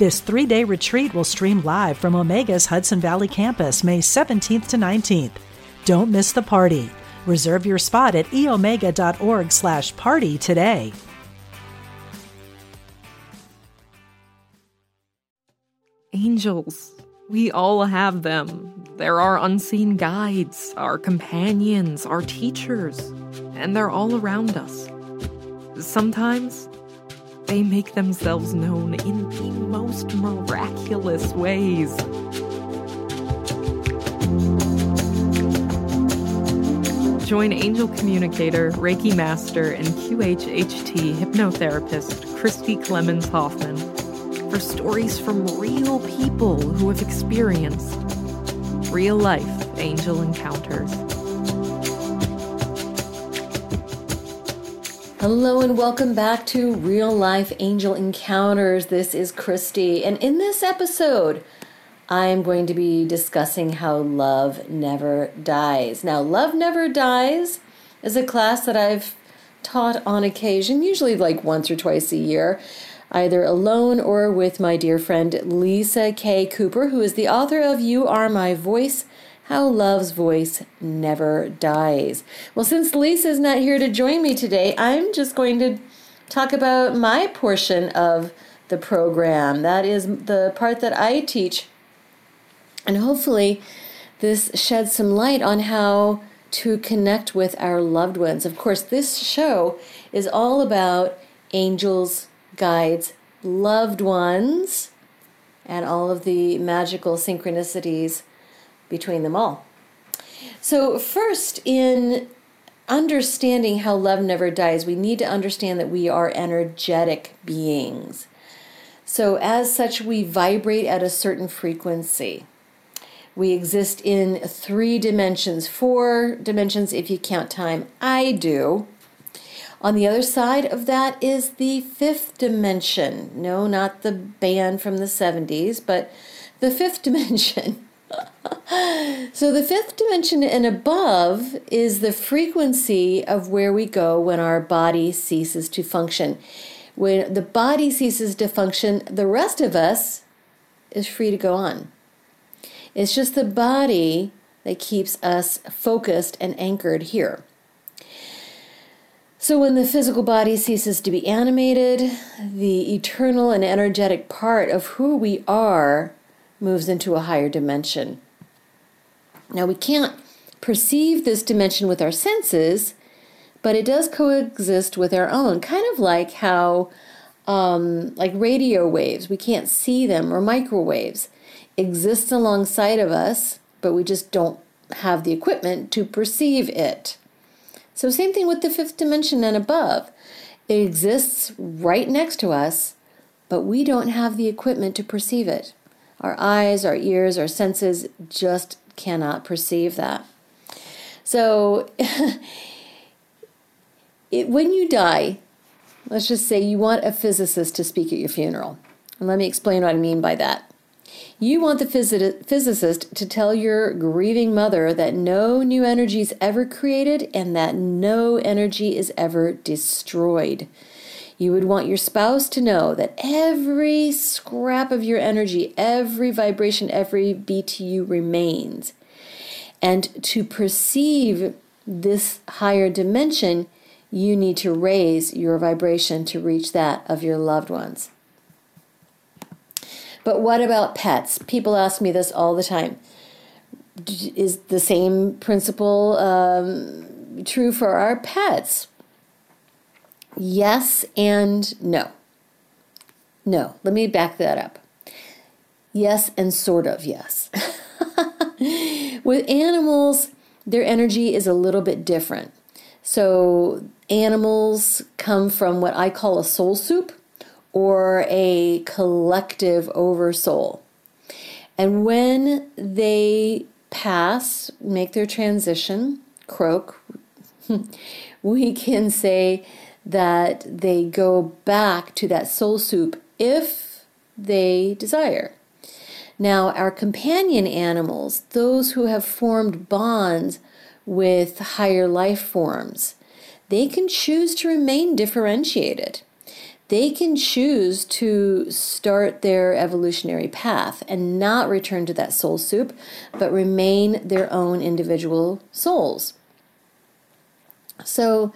This three day retreat will stream live from Omega's Hudson Valley campus May 17th to 19th. Don't miss the party. Reserve your spot at eomega.org slash party today. Angels. We all have them. They're our unseen guides, our companions, our teachers, and they're all around us. Sometimes they make themselves known in the most miraculous ways. Join angel communicator, Reiki master, and QHHT hypnotherapist Christi Clemmons Hoffman for stories from real people who have experienced real life angel encounters. Hello and welcome back to Real Life Angel Encounters. This is Christi, and in this episode, I am going to be discussing how love never dies. Now, Love Never Dies is a class that I've taught on occasion, usually like once or twice a year, either alone or with my dear friend Lisa K. Cooper, who is the author of You Are My Voice how Love's Voice Never Dies. Well, since Lisa's not here to join me today, I'm just going to talk about my portion of the program. That is the part that I teach. And hopefully, this sheds some light on how to connect with our loved ones. Of course, this show is all about angels, guides, loved ones, and all of the magical synchronicities between them all. So, first, in understanding how love never dies, we need to understand that we are energetic beings. So, as such, we vibrate at a certain frequency. We exist in three dimensions, four dimensions if you count time. I do. On the other side of that is the fifth dimension. No, not the band from the 70s, but the fifth dimension. So the fifth dimension and above is the frequency of where we go when our body ceases to function. When the body ceases to function, the rest of us is free to go on. It's just the body that keeps us focused and anchored here. So, when the physical body ceases to be animated, the eternal and energetic part of who we are moves into a higher dimension. Now, we can't perceive this dimension with our senses, but it does coexist with our own, kind of like how, um, like radio waves, we can't see them, or microwaves exist alongside of us, but we just don't have the equipment to perceive it. So, same thing with the fifth dimension and above. It exists right next to us, but we don't have the equipment to perceive it. Our eyes, our ears, our senses just cannot perceive that. So, it, when you die, let's just say you want a physicist to speak at your funeral. And let me explain what I mean by that. You want the physicist to tell your grieving mother that no new energy is ever created and that no energy is ever destroyed. You would want your spouse to know that every scrap of your energy, every vibration, every BTU remains. And to perceive this higher dimension, you need to raise your vibration to reach that of your loved ones. But what about pets? People ask me this all the time. Is the same principle um, true for our pets? Yes and no. No, let me back that up. Yes and sort of yes. With animals, their energy is a little bit different. So, animals come from what I call a soul soup or a collective oversoul. And when they pass, make their transition, croak, we can say that they go back to that soul soup if they desire. Now, our companion animals, those who have formed bonds with higher life forms, they can choose to remain differentiated. They can choose to start their evolutionary path and not return to that soul soup, but remain their own individual souls. So,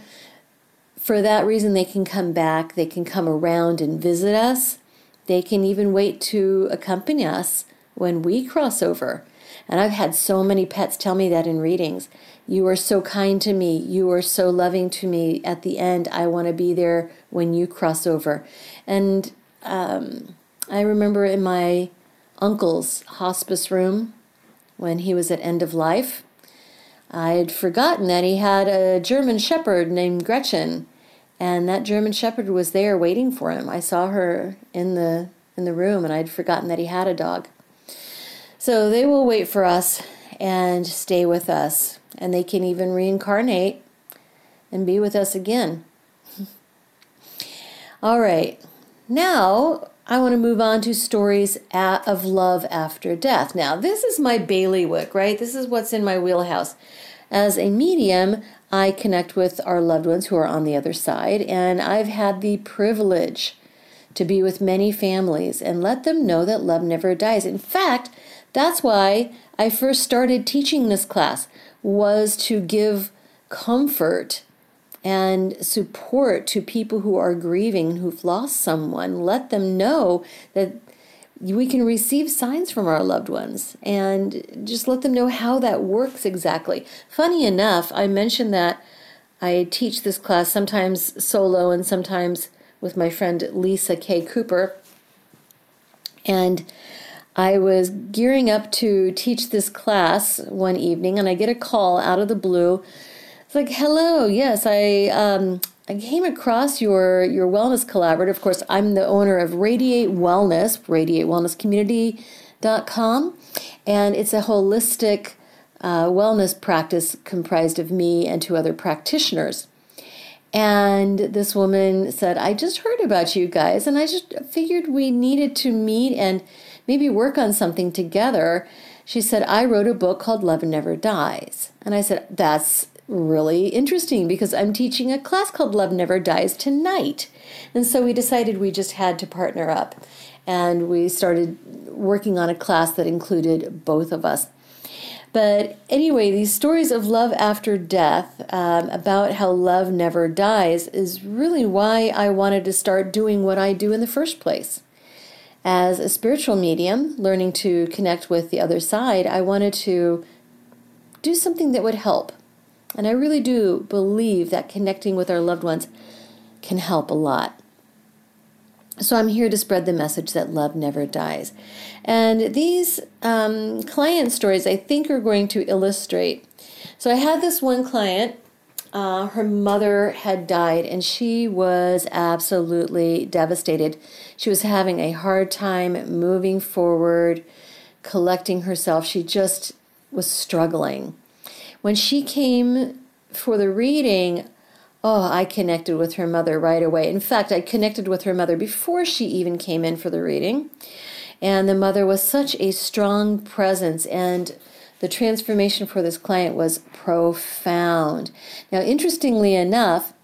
for that reason, they can come back, they can come around and visit us, they can even wait to accompany us when we cross over. And I've had so many pets tell me that in readings. You are so kind to me. You are so loving to me. At the end, I want to be there when you cross over. And um, I remember in my uncle's hospice room when he was at end of life, I had forgotten that he had a German shepherd named Gretchen, and that German shepherd was there waiting for him. I saw her in the in the room, and I'd forgotten that he had a dog. So they will wait for us and stay with us, and they can even reincarnate and be with us again. All right, now I want to move on to stories of love after death. Now, this is my bailiwick, right? This is what's in my wheelhouse. As a medium, I connect with our loved ones who are on the other side, and I've had the privilege to be with many families and let them know that love never dies. In fact, that's why I first started teaching this class was to give comfort and support to people who are grieving who've lost someone. Let them know that we can receive signs from our loved ones and just let them know how that works exactly. Funny enough, I mentioned that I teach this class sometimes solo and sometimes with my friend Lisa K. Cooper. And I was gearing up to teach this class one evening, and I get a call out of the blue. It's like, "Hello, yes, I um, I came across your your wellness collaborative. Of course, I'm the owner of Radiate Wellness, RadiateWellnessCommunity.com, and it's a holistic uh, wellness practice comprised of me and two other practitioners." And this woman said, I just heard about you guys, and I just figured we needed to meet and maybe work on something together. She said, I wrote a book called Love Never Dies. And I said, That's really interesting because I'm teaching a class called Love Never Dies tonight. And so we decided we just had to partner up. And we started working on a class that included both of us. But anyway, these stories of love after death, um, about how love never dies, is really why I wanted to start doing what I do in the first place as a spiritual medium, learning to connect with the other side, I wanted to do something that would help. And I really do believe that connecting with our loved ones can help a lot. So I'm here to spread the message that love never dies. And these um, client stories, I think, are going to illustrate. So I had this one client uh, her mother had died and she was absolutely devastated. She was having a hard time moving forward, collecting herself. She just was struggling. When she came for the reading, oh, I connected with her mother right away. In fact, I connected with her mother before she even came in for the reading. And the mother was such a strong presence and the transformation for this client was profound. Now, interestingly enough,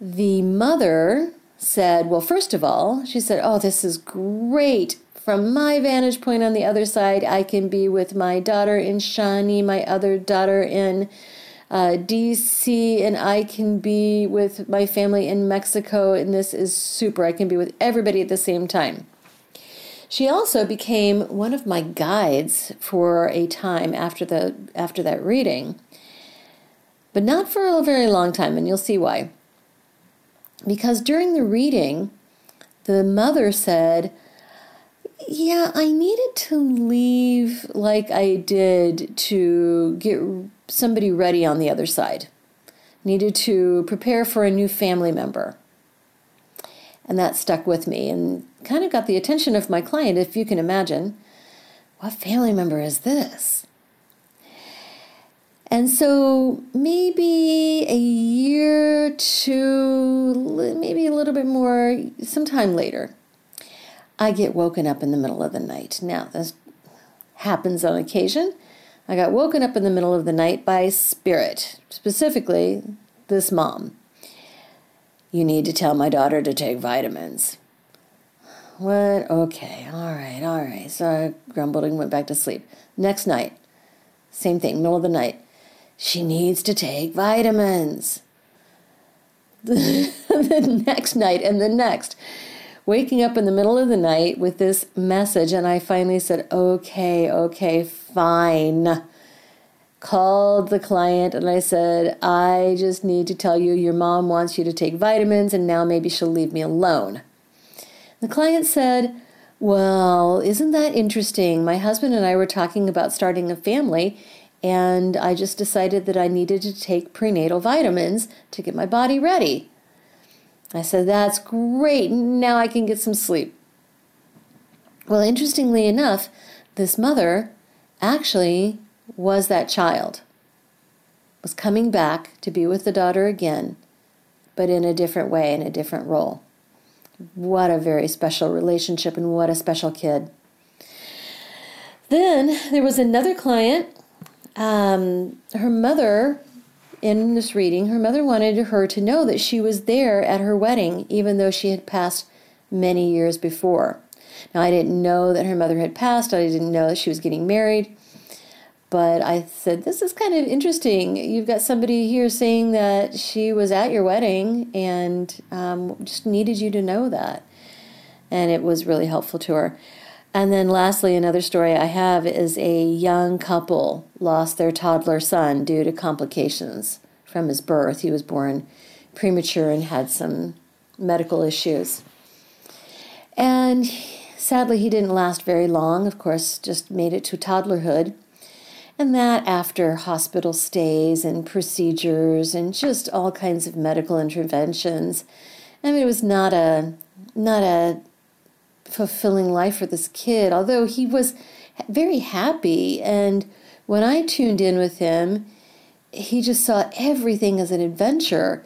the mother said, Well, first of all, she said, Oh, this is great. From my vantage point on the other side, I can be with my daughter in Shawnee, my other daughter in uh, DC, and I can be with my family in Mexico, and this is super. I can be with everybody at the same time. She also became one of my guides for a time after the after that reading. But not for a very long time, and you'll see why. Because during the reading, the mother said, Yeah, I needed to leave like I did to get somebody ready on the other side. Needed to prepare for a new family member. And that stuck with me and kind of got the attention of my client, if you can imagine. what family member is this? And so maybe a year to maybe a little bit more, sometime later, I get woken up in the middle of the night. Now, this happens on occasion. I got woken up in the middle of the night by spirit, specifically this mom. You need to tell my daughter to take vitamins. What? Okay, all right, all right. So I grumbled and went back to sleep. Next night, same thing, middle of the night. She needs to take vitamins. the next night and the next. Waking up in the middle of the night with this message, and I finally said, okay, okay, fine. Called the client and I said, I just need to tell you your mom wants you to take vitamins, and now maybe she'll leave me alone. The client said, Well, isn't that interesting? My husband and I were talking about starting a family, and I just decided that I needed to take prenatal vitamins to get my body ready. I said, That's great. Now I can get some sleep. Well, interestingly enough, this mother actually was that child, was coming back to be with the daughter again, but in a different way, in a different role. What a very special relationship and what a special kid. Then there was another client um, her mother, in this reading, her mother wanted her to know that she was there at her wedding, even though she had passed many years before. Now, I didn't know that her mother had passed, I didn't know that she was getting married. But I said, This is kind of interesting. You've got somebody here saying that she was at your wedding and um, just needed you to know that. And it was really helpful to her. And then, lastly, another story I have is a young couple lost their toddler son due to complications from his birth. He was born premature and had some medical issues. And sadly, he didn't last very long, of course, just made it to toddlerhood. And that after hospital stays and procedures and just all kinds of medical interventions. I mean, it was not a not a fulfilling life for this kid, although he was very happy. And when I tuned in with him, he just saw everything as an adventure.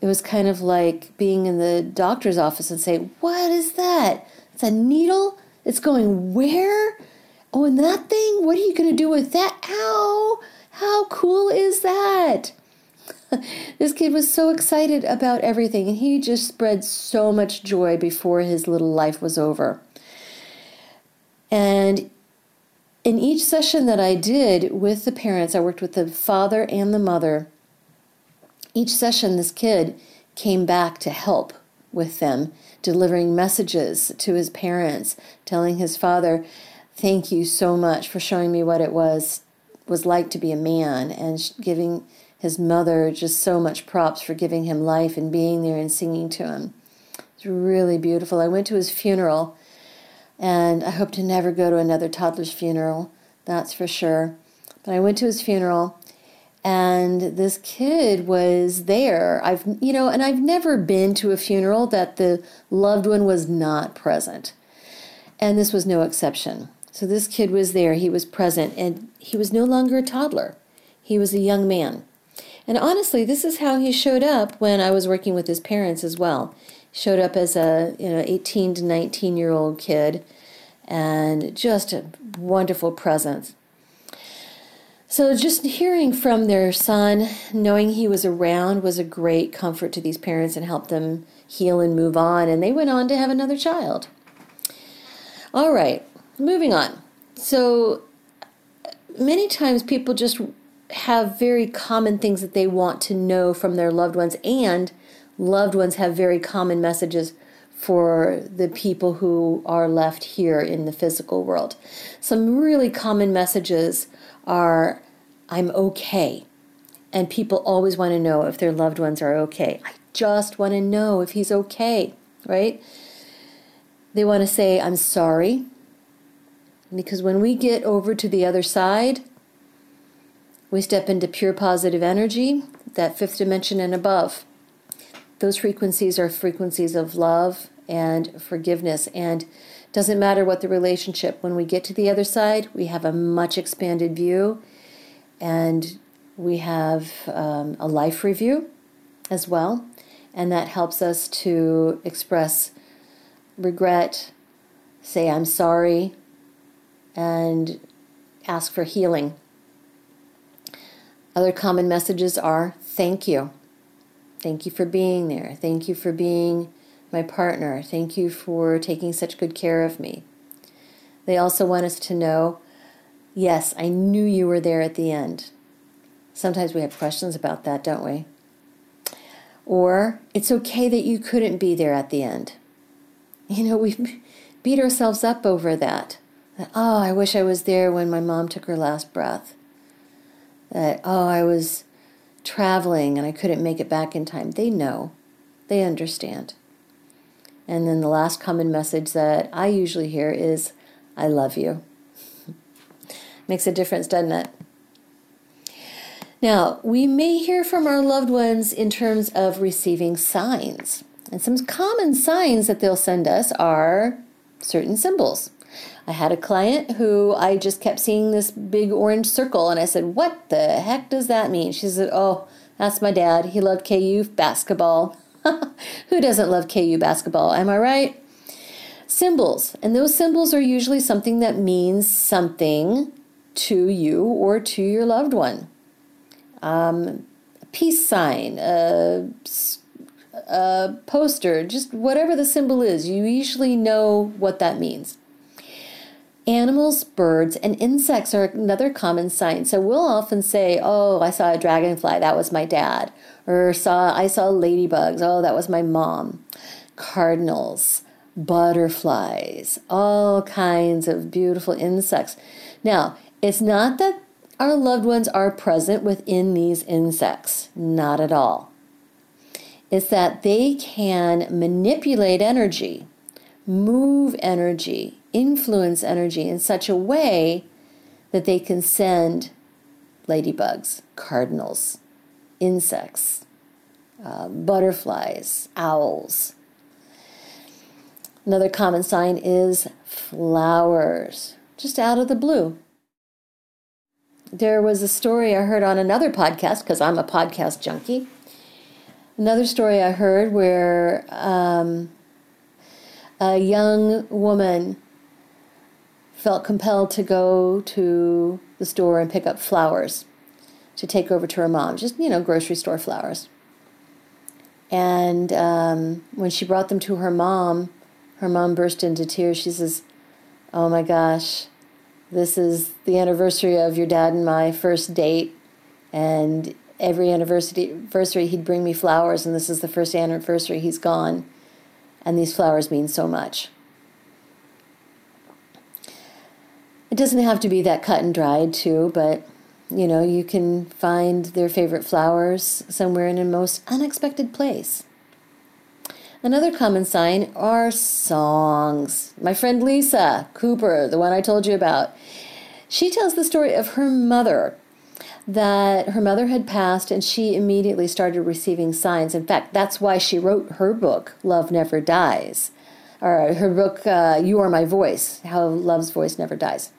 It was kind of like being in the doctor's office and say, What is that? It's a needle? It's going where? Oh, and that thing? What are you going to do with that? Ow! How cool is that? this kid was so excited about everything, and he just spread so much joy before his little life was over. And in each session that I did with the parents, I worked with the father and the mother. Each session, this kid came back to help with them, delivering messages to his parents, telling his father, Thank you so much for showing me what it was was like to be a man and giving his mother just so much props for giving him life and being there and singing to him. It's really beautiful. I went to his funeral, and I hope to never go to another toddler's funeral, that's for sure. But I went to his funeral, and this kid was there. I've, you know, and I've never been to a funeral that the loved one was not present. And this was no exception. So this kid was there, he was present, and he was no longer a toddler. He was a young man. And honestly, this is how he showed up when I was working with his parents as well. He showed up as a you know 18 to 19 year old kid, and just a wonderful presence. So just hearing from their son, knowing he was around, was a great comfort to these parents and helped them heal and move on. And they went on to have another child. All right, moving on. So many times people just have very common things that they want to know from their loved ones, and loved ones have very common messages for the people who are left here in the physical world. Some really common messages are I'm okay. And people always want to know if their loved ones are okay. I just want to know if he's okay, right? They want to say, I'm sorry. Because when we get over to the other side, we step into pure positive energy, that fifth dimension and above. Those frequencies are frequencies of love and forgiveness. And Doesn't matter what the relationship, when we get to the other side, we have a much expanded view and we have um, a life review as well. And that helps us to express regret, say, I'm sorry, and ask for healing. Other common messages are thank you. Thank you for being there. Thank you for being my partner. Thank you for taking such good care of me. They also want us to know yes, I knew you were there at the end. Sometimes we have questions about that, don't we? Or it's okay that you couldn't be there at the end. You know, we beat ourselves up over that. Oh, I wish I was there when my mom took her last breath. That, oh, I was traveling and I couldn't make it back in time. They know, they understand. And then the last common message that I usually hear is, I love you. Makes a difference, doesn't it? Now, we may hear from our loved ones in terms of receiving signs. And some common signs that they'll send us are certain symbols. I had a client who I just kept seeing this big orange circle, and I said, What the heck does that mean? She said, Oh, that's my dad. He loved KU basketball. Who doesn't love KU basketball? Am I right? Symbols. And those symbols are usually something that means something to you or to your loved one. Um, a peace sign, a, a poster, just whatever the symbol is, you usually know what that means. Animals, birds, and insects are another common sign. So we'll often say, "Oh, I saw a dragonfly. That was my dad." Or saw I saw ladybugs. Oh, that was my mom. Cardinals, butterflies, all kinds of beautiful insects. Now, it's not that our loved ones are present within these insects, not at all. It's that they can manipulate energy, move energy, influence energy in such a way that they can send ladybugs, cardinals, insects, uh, butterflies, owls. Another common sign is flowers, just out of the blue. There was a story I heard on another podcast, because I'm a podcast junkie. Another story I heard where um, a young woman felt compelled to go to the store and pick up flowers to take over to her mom, just, you know, grocery store flowers. And um, when she brought them to her mom, her mom burst into tears. She says, Oh my gosh, this is the anniversary of your dad and my first date. And every anniversary, anniversary he'd bring me flowers, and this is the first anniversary he's gone. And these flowers mean so much. It doesn't have to be that cut and dried, too, but you know, you can find their favorite flowers somewhere in a most unexpected place. Another common sign are songs. My friend Lisa Cooper, the one I told you about, she tells the story of her mother that her mother had passed and she immediately started receiving signs. In fact, that's why she wrote her book, Love Never Dies, or her book, uh, You Are My Voice How Love's Voice Never Dies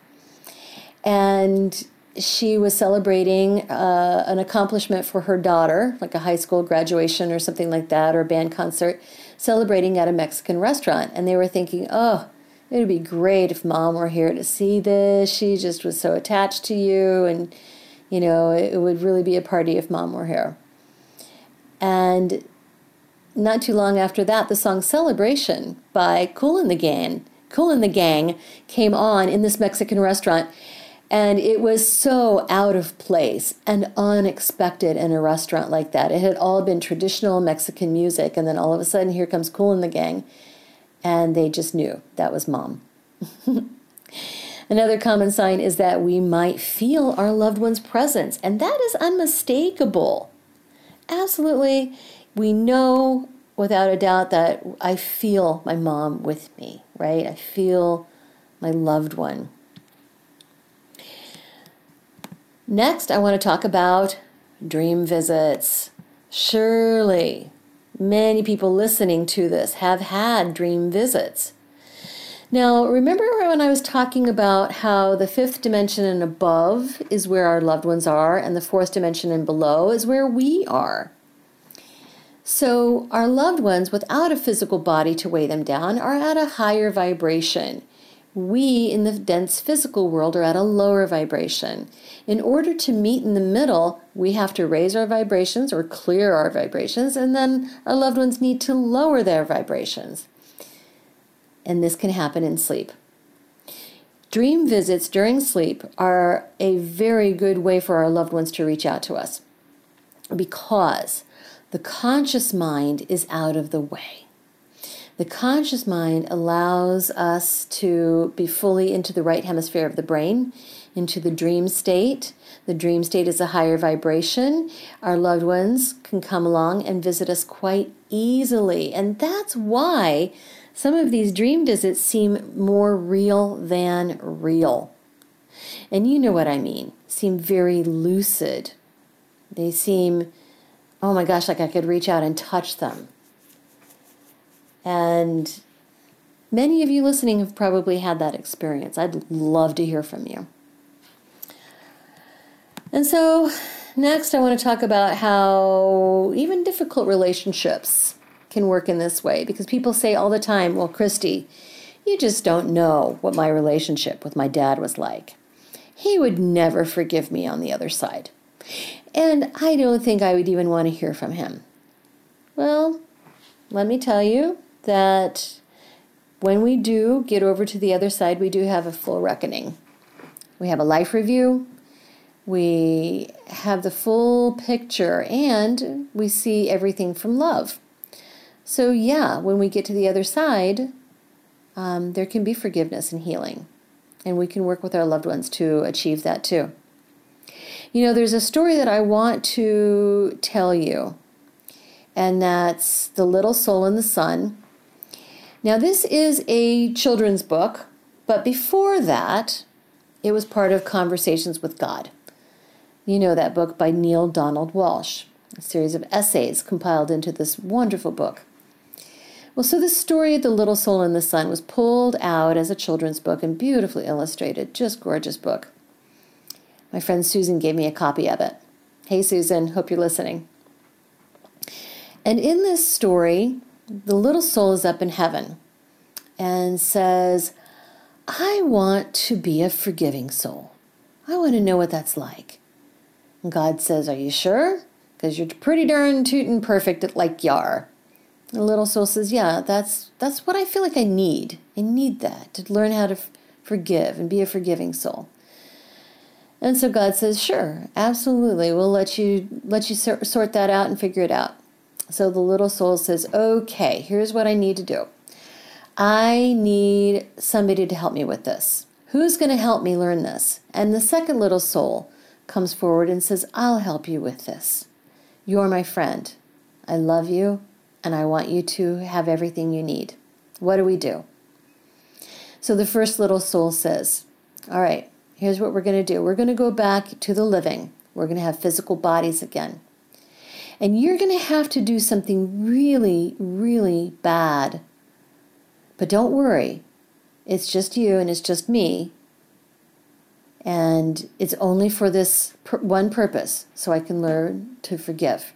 and she was celebrating uh, an accomplishment for her daughter, like a high school graduation or something like that, or a band concert, celebrating at a Mexican restaurant. And they were thinking, oh, it would be great if mom were here to see this. She just was so attached to you. And, you know, it, it would really be a party if mom were here. And not too long after that, the song Celebration by Kool and the Gang, Kool and the Gang came on in this Mexican restaurant and it was so out of place and unexpected in a restaurant like that. It had all been traditional Mexican music, and then all of a sudden, here comes Kool and the Gang, and they just knew that was mom. Another common sign is that we might feel our loved one's presence, and that is unmistakable. Absolutely, we know without a doubt that I feel my mom with me, right? I feel my loved one. Next, I want to talk about dream visits. Surely, many people listening to this have had dream visits. Now, remember when I was talking about how the fifth dimension and above is where our loved ones are, and the fourth dimension and below is where we are? So, our loved ones, without a physical body to weigh them down, are at a higher vibration. We in the dense physical world are at a lower vibration. In order to meet in the middle, we have to raise our vibrations or clear our vibrations, and then our loved ones need to lower their vibrations. And this can happen in sleep. Dream visits during sleep are a very good way for our loved ones to reach out to us because the conscious mind is out of the way. The conscious mind allows us to be fully into the right hemisphere of the brain, into the dream state. The dream state is a higher vibration. Our loved ones can come along and visit us quite easily. And that's why some of these dream visits seem more real than real. And you know what I mean, seem very lucid. They seem oh my gosh, like I could reach out and touch them. And many of you listening have probably had that experience. I'd love to hear from you. And so, next, I want to talk about how even difficult relationships can work in this way because people say all the time, Well, Christi, you just don't know what my relationship with my dad was like. He would never forgive me on the other side. And I don't think I would even want to hear from him. Well, let me tell you that when we do get over to the other side, we do have a full reckoning. We have a life review, we have the full picture, and we see everything from love. So, yeah, when we get to the other side, um, there can be forgiveness and healing. And we can work with our loved ones to achieve that too. You know, there's a story that I want to tell you, and that's The Little Soul in the Sun. Now, this is a children's book, but before that, it was part of Conversations with God. You know that book by Neale Donald Walsch, a series of essays compiled into this wonderful book. Well, so the story of The Little Soul in the Sun was pulled out as a children's book and beautifully illustrated, just gorgeous book. My friend Susan gave me a copy of it. Hey, Susan, hope you're listening. And in this story, the little soul is up in heaven and says, I want to be a forgiving soul. I want to know what that's like. And God says, Are you sure? Because you're pretty darn tootin' perfect like you are. The little soul says, Yeah, that's that's what I feel like I need. I need that to learn how to f- forgive and be a forgiving soul. And so God says, "Sure, absolutely. We'll let you let you sort that out and figure it out." So the little soul says, "Okay, here's what I need to do. I need somebody to help me with this. Who's going to help me learn this?" And the second little soul comes forward and says, "I'll help you with this. You're my friend. I love you, and I want you to have everything you need. What do we do?" So the first little soul says, "All right, here's what we're going to do we're going to go back to the living. We're going to have physical bodies again. And you're going to have to do something really, really bad. But don't worry, it's just you and it's just me. And it's only for this one purpose so I can learn to forgive.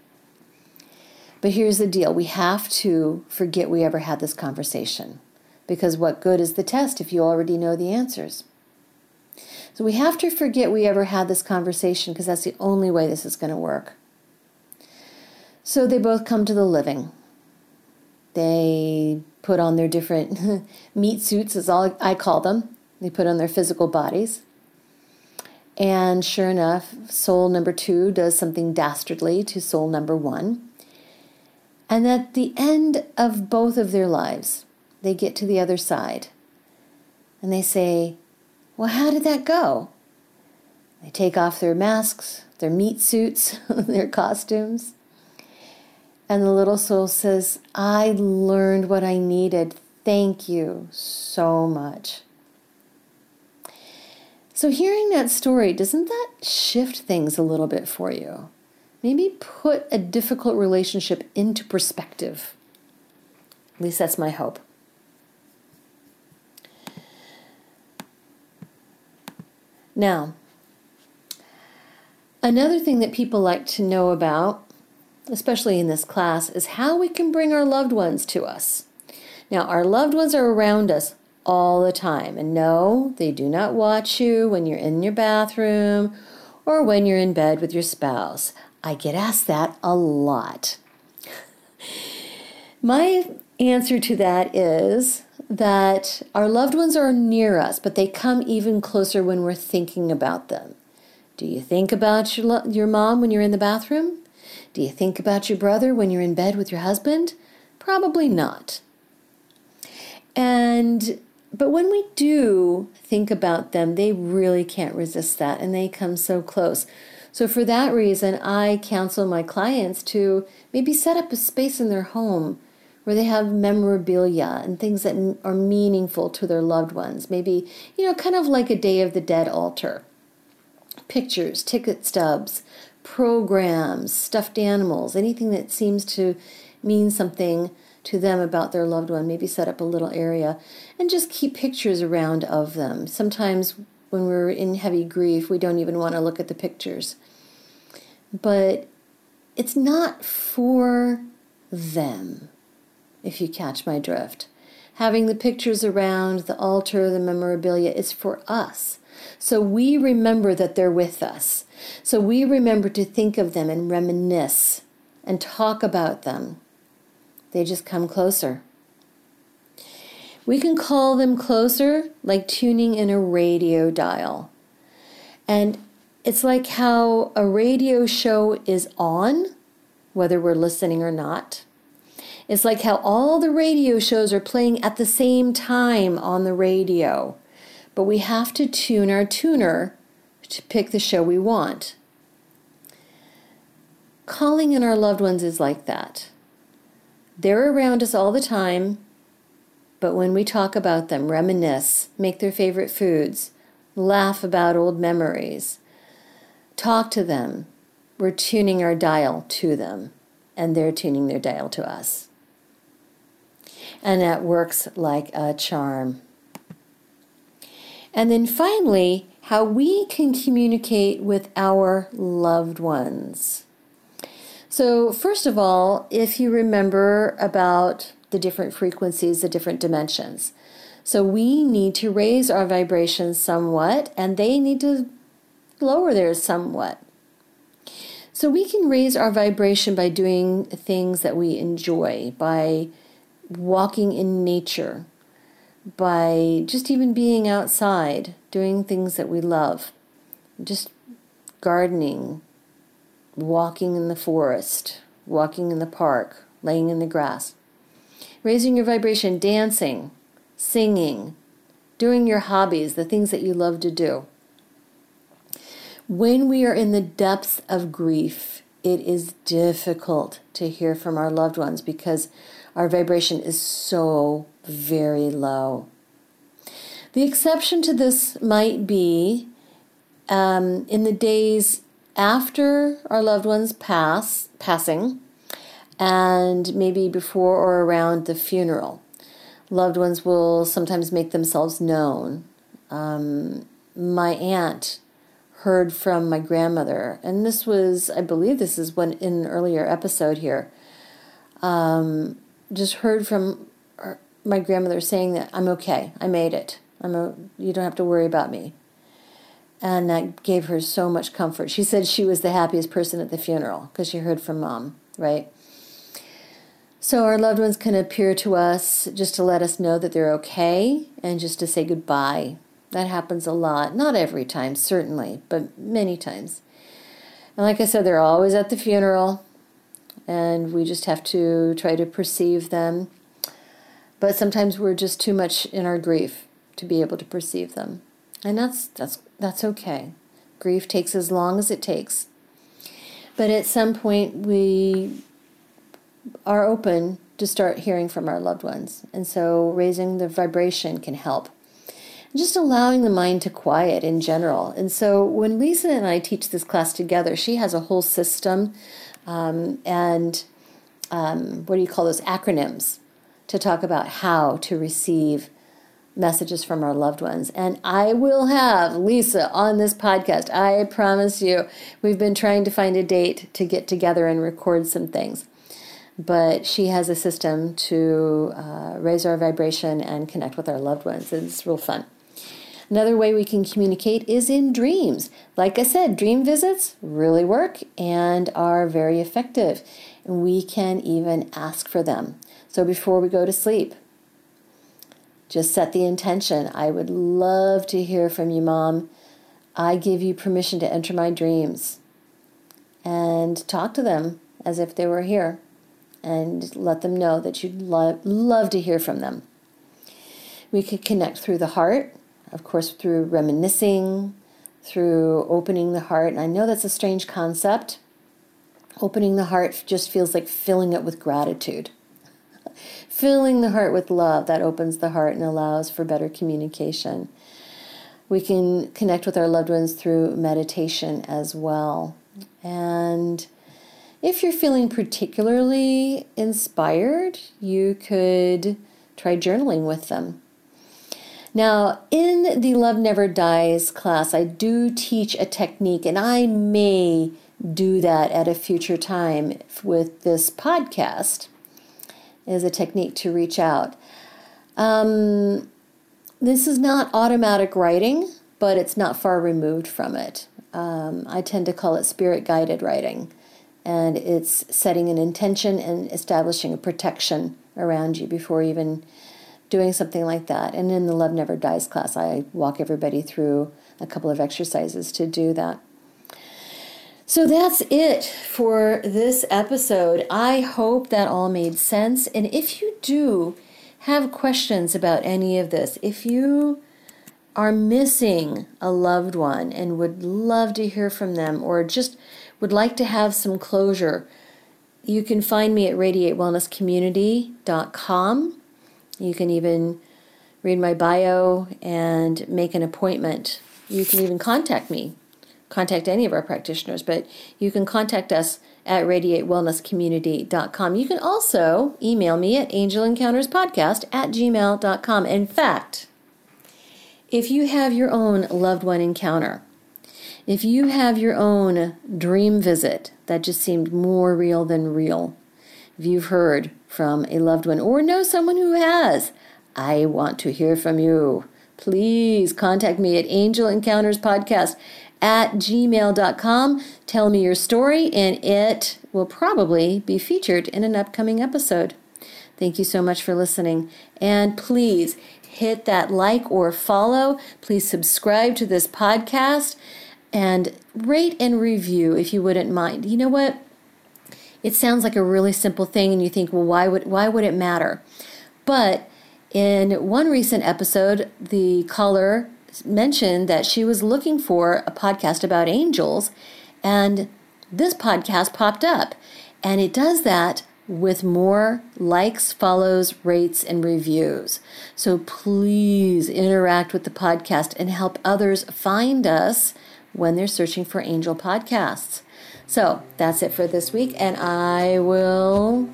But here's the deal we have to forget we ever had this conversation. Because what good is the test if you already know the answers? So we have to forget we ever had this conversation because that's the only way this is going to work. So they both come to the living. They put on their different meat suits, as all I call them. They put on their physical bodies. And sure enough, soul number two does something dastardly to soul number one. And at the end of both of their lives, they get to the other side and they say, well, how did that go? They take off their masks, their meat suits, their costumes. And the little soul says, I learned what I needed. Thank you so much. So, hearing that story, doesn't that shift things a little bit for you? Maybe put a difficult relationship into perspective. At least that's my hope. Now, another thing that people like to know about, especially in this class, is how we can bring our loved ones to us. Now, our loved ones are around us all the time. And no, they do not watch you when you're in your bathroom or when you're in bed with your spouse. I get asked that a lot. My answer to that is that our loved ones are near us, but they come even closer when we're thinking about them. Do you think about your, lo- your mom when you're in the bathroom? Do you think about your brother when you're in bed with your husband? Probably not. And but when we do think about them, they really can't resist that and they come so close. So, for that reason, I counsel my clients to maybe set up a space in their home where they have memorabilia and things that are meaningful to their loved ones. Maybe, you know, kind of like a Day of the Dead altar. Pictures, ticket stubs, programs, stuffed animals, anything that seems to mean something to them about their loved one. Maybe set up a little area and just keep pictures around of them. Sometimes when we're in heavy grief, we don't even want to look at the pictures. But it's not for them, if you catch my drift. Having the pictures around, the altar, the memorabilia is for us. So we remember that they're with us. So we remember to think of them and reminisce and talk about them they just come closer. We can call them closer like tuning in a radio dial. And it's like how a radio show is on, whether we're listening or not. It's like how all the radio shows are playing at the same time on the radio. But we have to tune our tuner to pick the show we want. Calling in our loved ones is like that. They're around us all the time, but when we talk about them, reminisce, make their favorite foods, laugh about old memories, talk to them, we're tuning our dial to them, and they're tuning their dial to us. And that works like a charm. And then finally, how we can communicate with our loved ones. So, first of all, if you remember about the different frequencies, the different dimensions. So, we need to raise our vibrations somewhat, and they need to lower theirs somewhat. So, we can raise our vibration by doing things that we enjoy, by walking in nature, by just even being outside, doing things that we love, just gardening, walking in the forest, walking in the park, laying in the grass. Raising your vibration, dancing, singing, doing your hobbies, the things that you love to do. When we are in the depths of grief, it is difficult to hear from our loved ones because our vibration is so very low. The exception to this might be um, in the days after our loved ones pass passing and maybe before or around the funeral loved ones will sometimes make themselves known um, my aunt heard from my grandmother and this was i believe this is one in an earlier episode here um, just heard from her, my grandmother saying that i'm okay i made it i'm a, you don't have to worry about me and that gave her so much comfort. She said she was the happiest person at the funeral because she heard from mom, right? So our loved ones can appear to us just to let us know that they're okay and just to say goodbye. That happens a lot. Not every time, certainly, but many times. And like I said, they're always at the funeral, and we just have to try to perceive them. But sometimes we're just too much in our grief to be able to perceive them. And that's that's that's okay. Grief takes as long as it takes. But at some point we are open to start hearing from our loved ones. And so raising the vibration can help. Just allowing the mind to quiet in general. And so when Lisa and I teach this class together, she has a whole system um, and um, what do you call those acronyms to talk about how to receive messages from our loved ones. And I will have Lisa on this podcast. I promise you. We've been trying to find a date to get together and record some things. But she has a system to uh, raise our vibration and connect with our loved ones. It's real fun. Another way we can communicate is in dreams. Like I said, dream visits really work and are very effective. And we can even ask for them. So before we go to sleep, just set the intention. I would love to hear from you, Mom. I give you permission to enter my dreams and talk to them as if they were here and let them know that you'd lo- love to hear from them. We could connect through the heart, of course, through reminiscing, through opening the heart. And I know that's a strange concept. Opening the heart just feels like filling it with gratitude filling the heart with love that opens the heart and allows for better communication. We can connect with our loved ones through meditation as well. And if you're feeling particularly inspired, you could try journaling with them. Now, in the Love Never Dies class, I do teach a technique, and I may do that at a future time with this podcast is a technique to reach out. Um, this is not automatic writing, but it's not far removed from it. Um, I tend to call it spirit guided writing, and it's setting an intention and establishing a protection around you before even doing something like that. And in the Love Never Dies class, I walk everybody through a couple of exercises to do that. So that's it for this episode. I hope that all made sense. And if you do have questions about any of this, if you are missing a loved one and would love to hear from them or just would like to have some closure, you can find me at radiatewellnesscommunity.com. You can even read my bio and make an appointment. You can even contact me contact any of our practitioners, but you can contact us at radiatewellnesscommunity.com. You can also email me at angelencounterspodcast at gmail.com. In fact, if you have your own loved one encounter, if you have your own dream visit that just seemed more real than real, if you've heard from a loved one or know someone who has, I want to hear from you. Please contact me at Angel Encounters Podcast at gmail.com. Tell me your story, and it will probably be featured in an upcoming episode. Thank you so much for listening. And please hit that like or follow. Please subscribe to this podcast and rate and review if you wouldn't mind. You know what? It sounds like a really simple thing and you think, "Well, why would why would it matter?" But in one recent episode, the caller mentioned that she was looking for a podcast about angels, and this podcast popped up. And it does that with more likes, follows, rates, and reviews. So please interact with the podcast and help others find us when they're searching for angel podcasts. So that's it for this week, and I will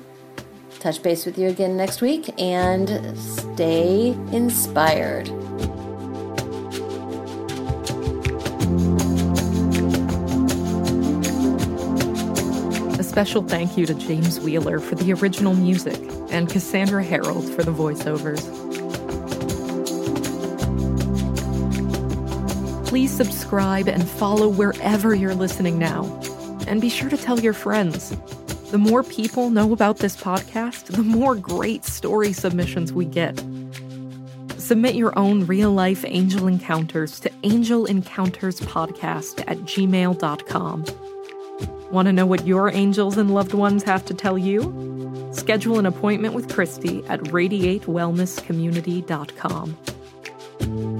touch base with you again next week and stay inspired. A special thank you to James Wheeler for the original music and Cassandra Harold for the voiceovers. Please subscribe and follow wherever you're listening now. And be sure to tell your friends. The more people know about this podcast, the more great story submissions we get. Submit your own real life angel encounters to angelencounterspodcast at gmail.com. Want to know what your angels and loved ones have to tell you? Schedule an appointment with Christi at radiatewellnesscommunity.com.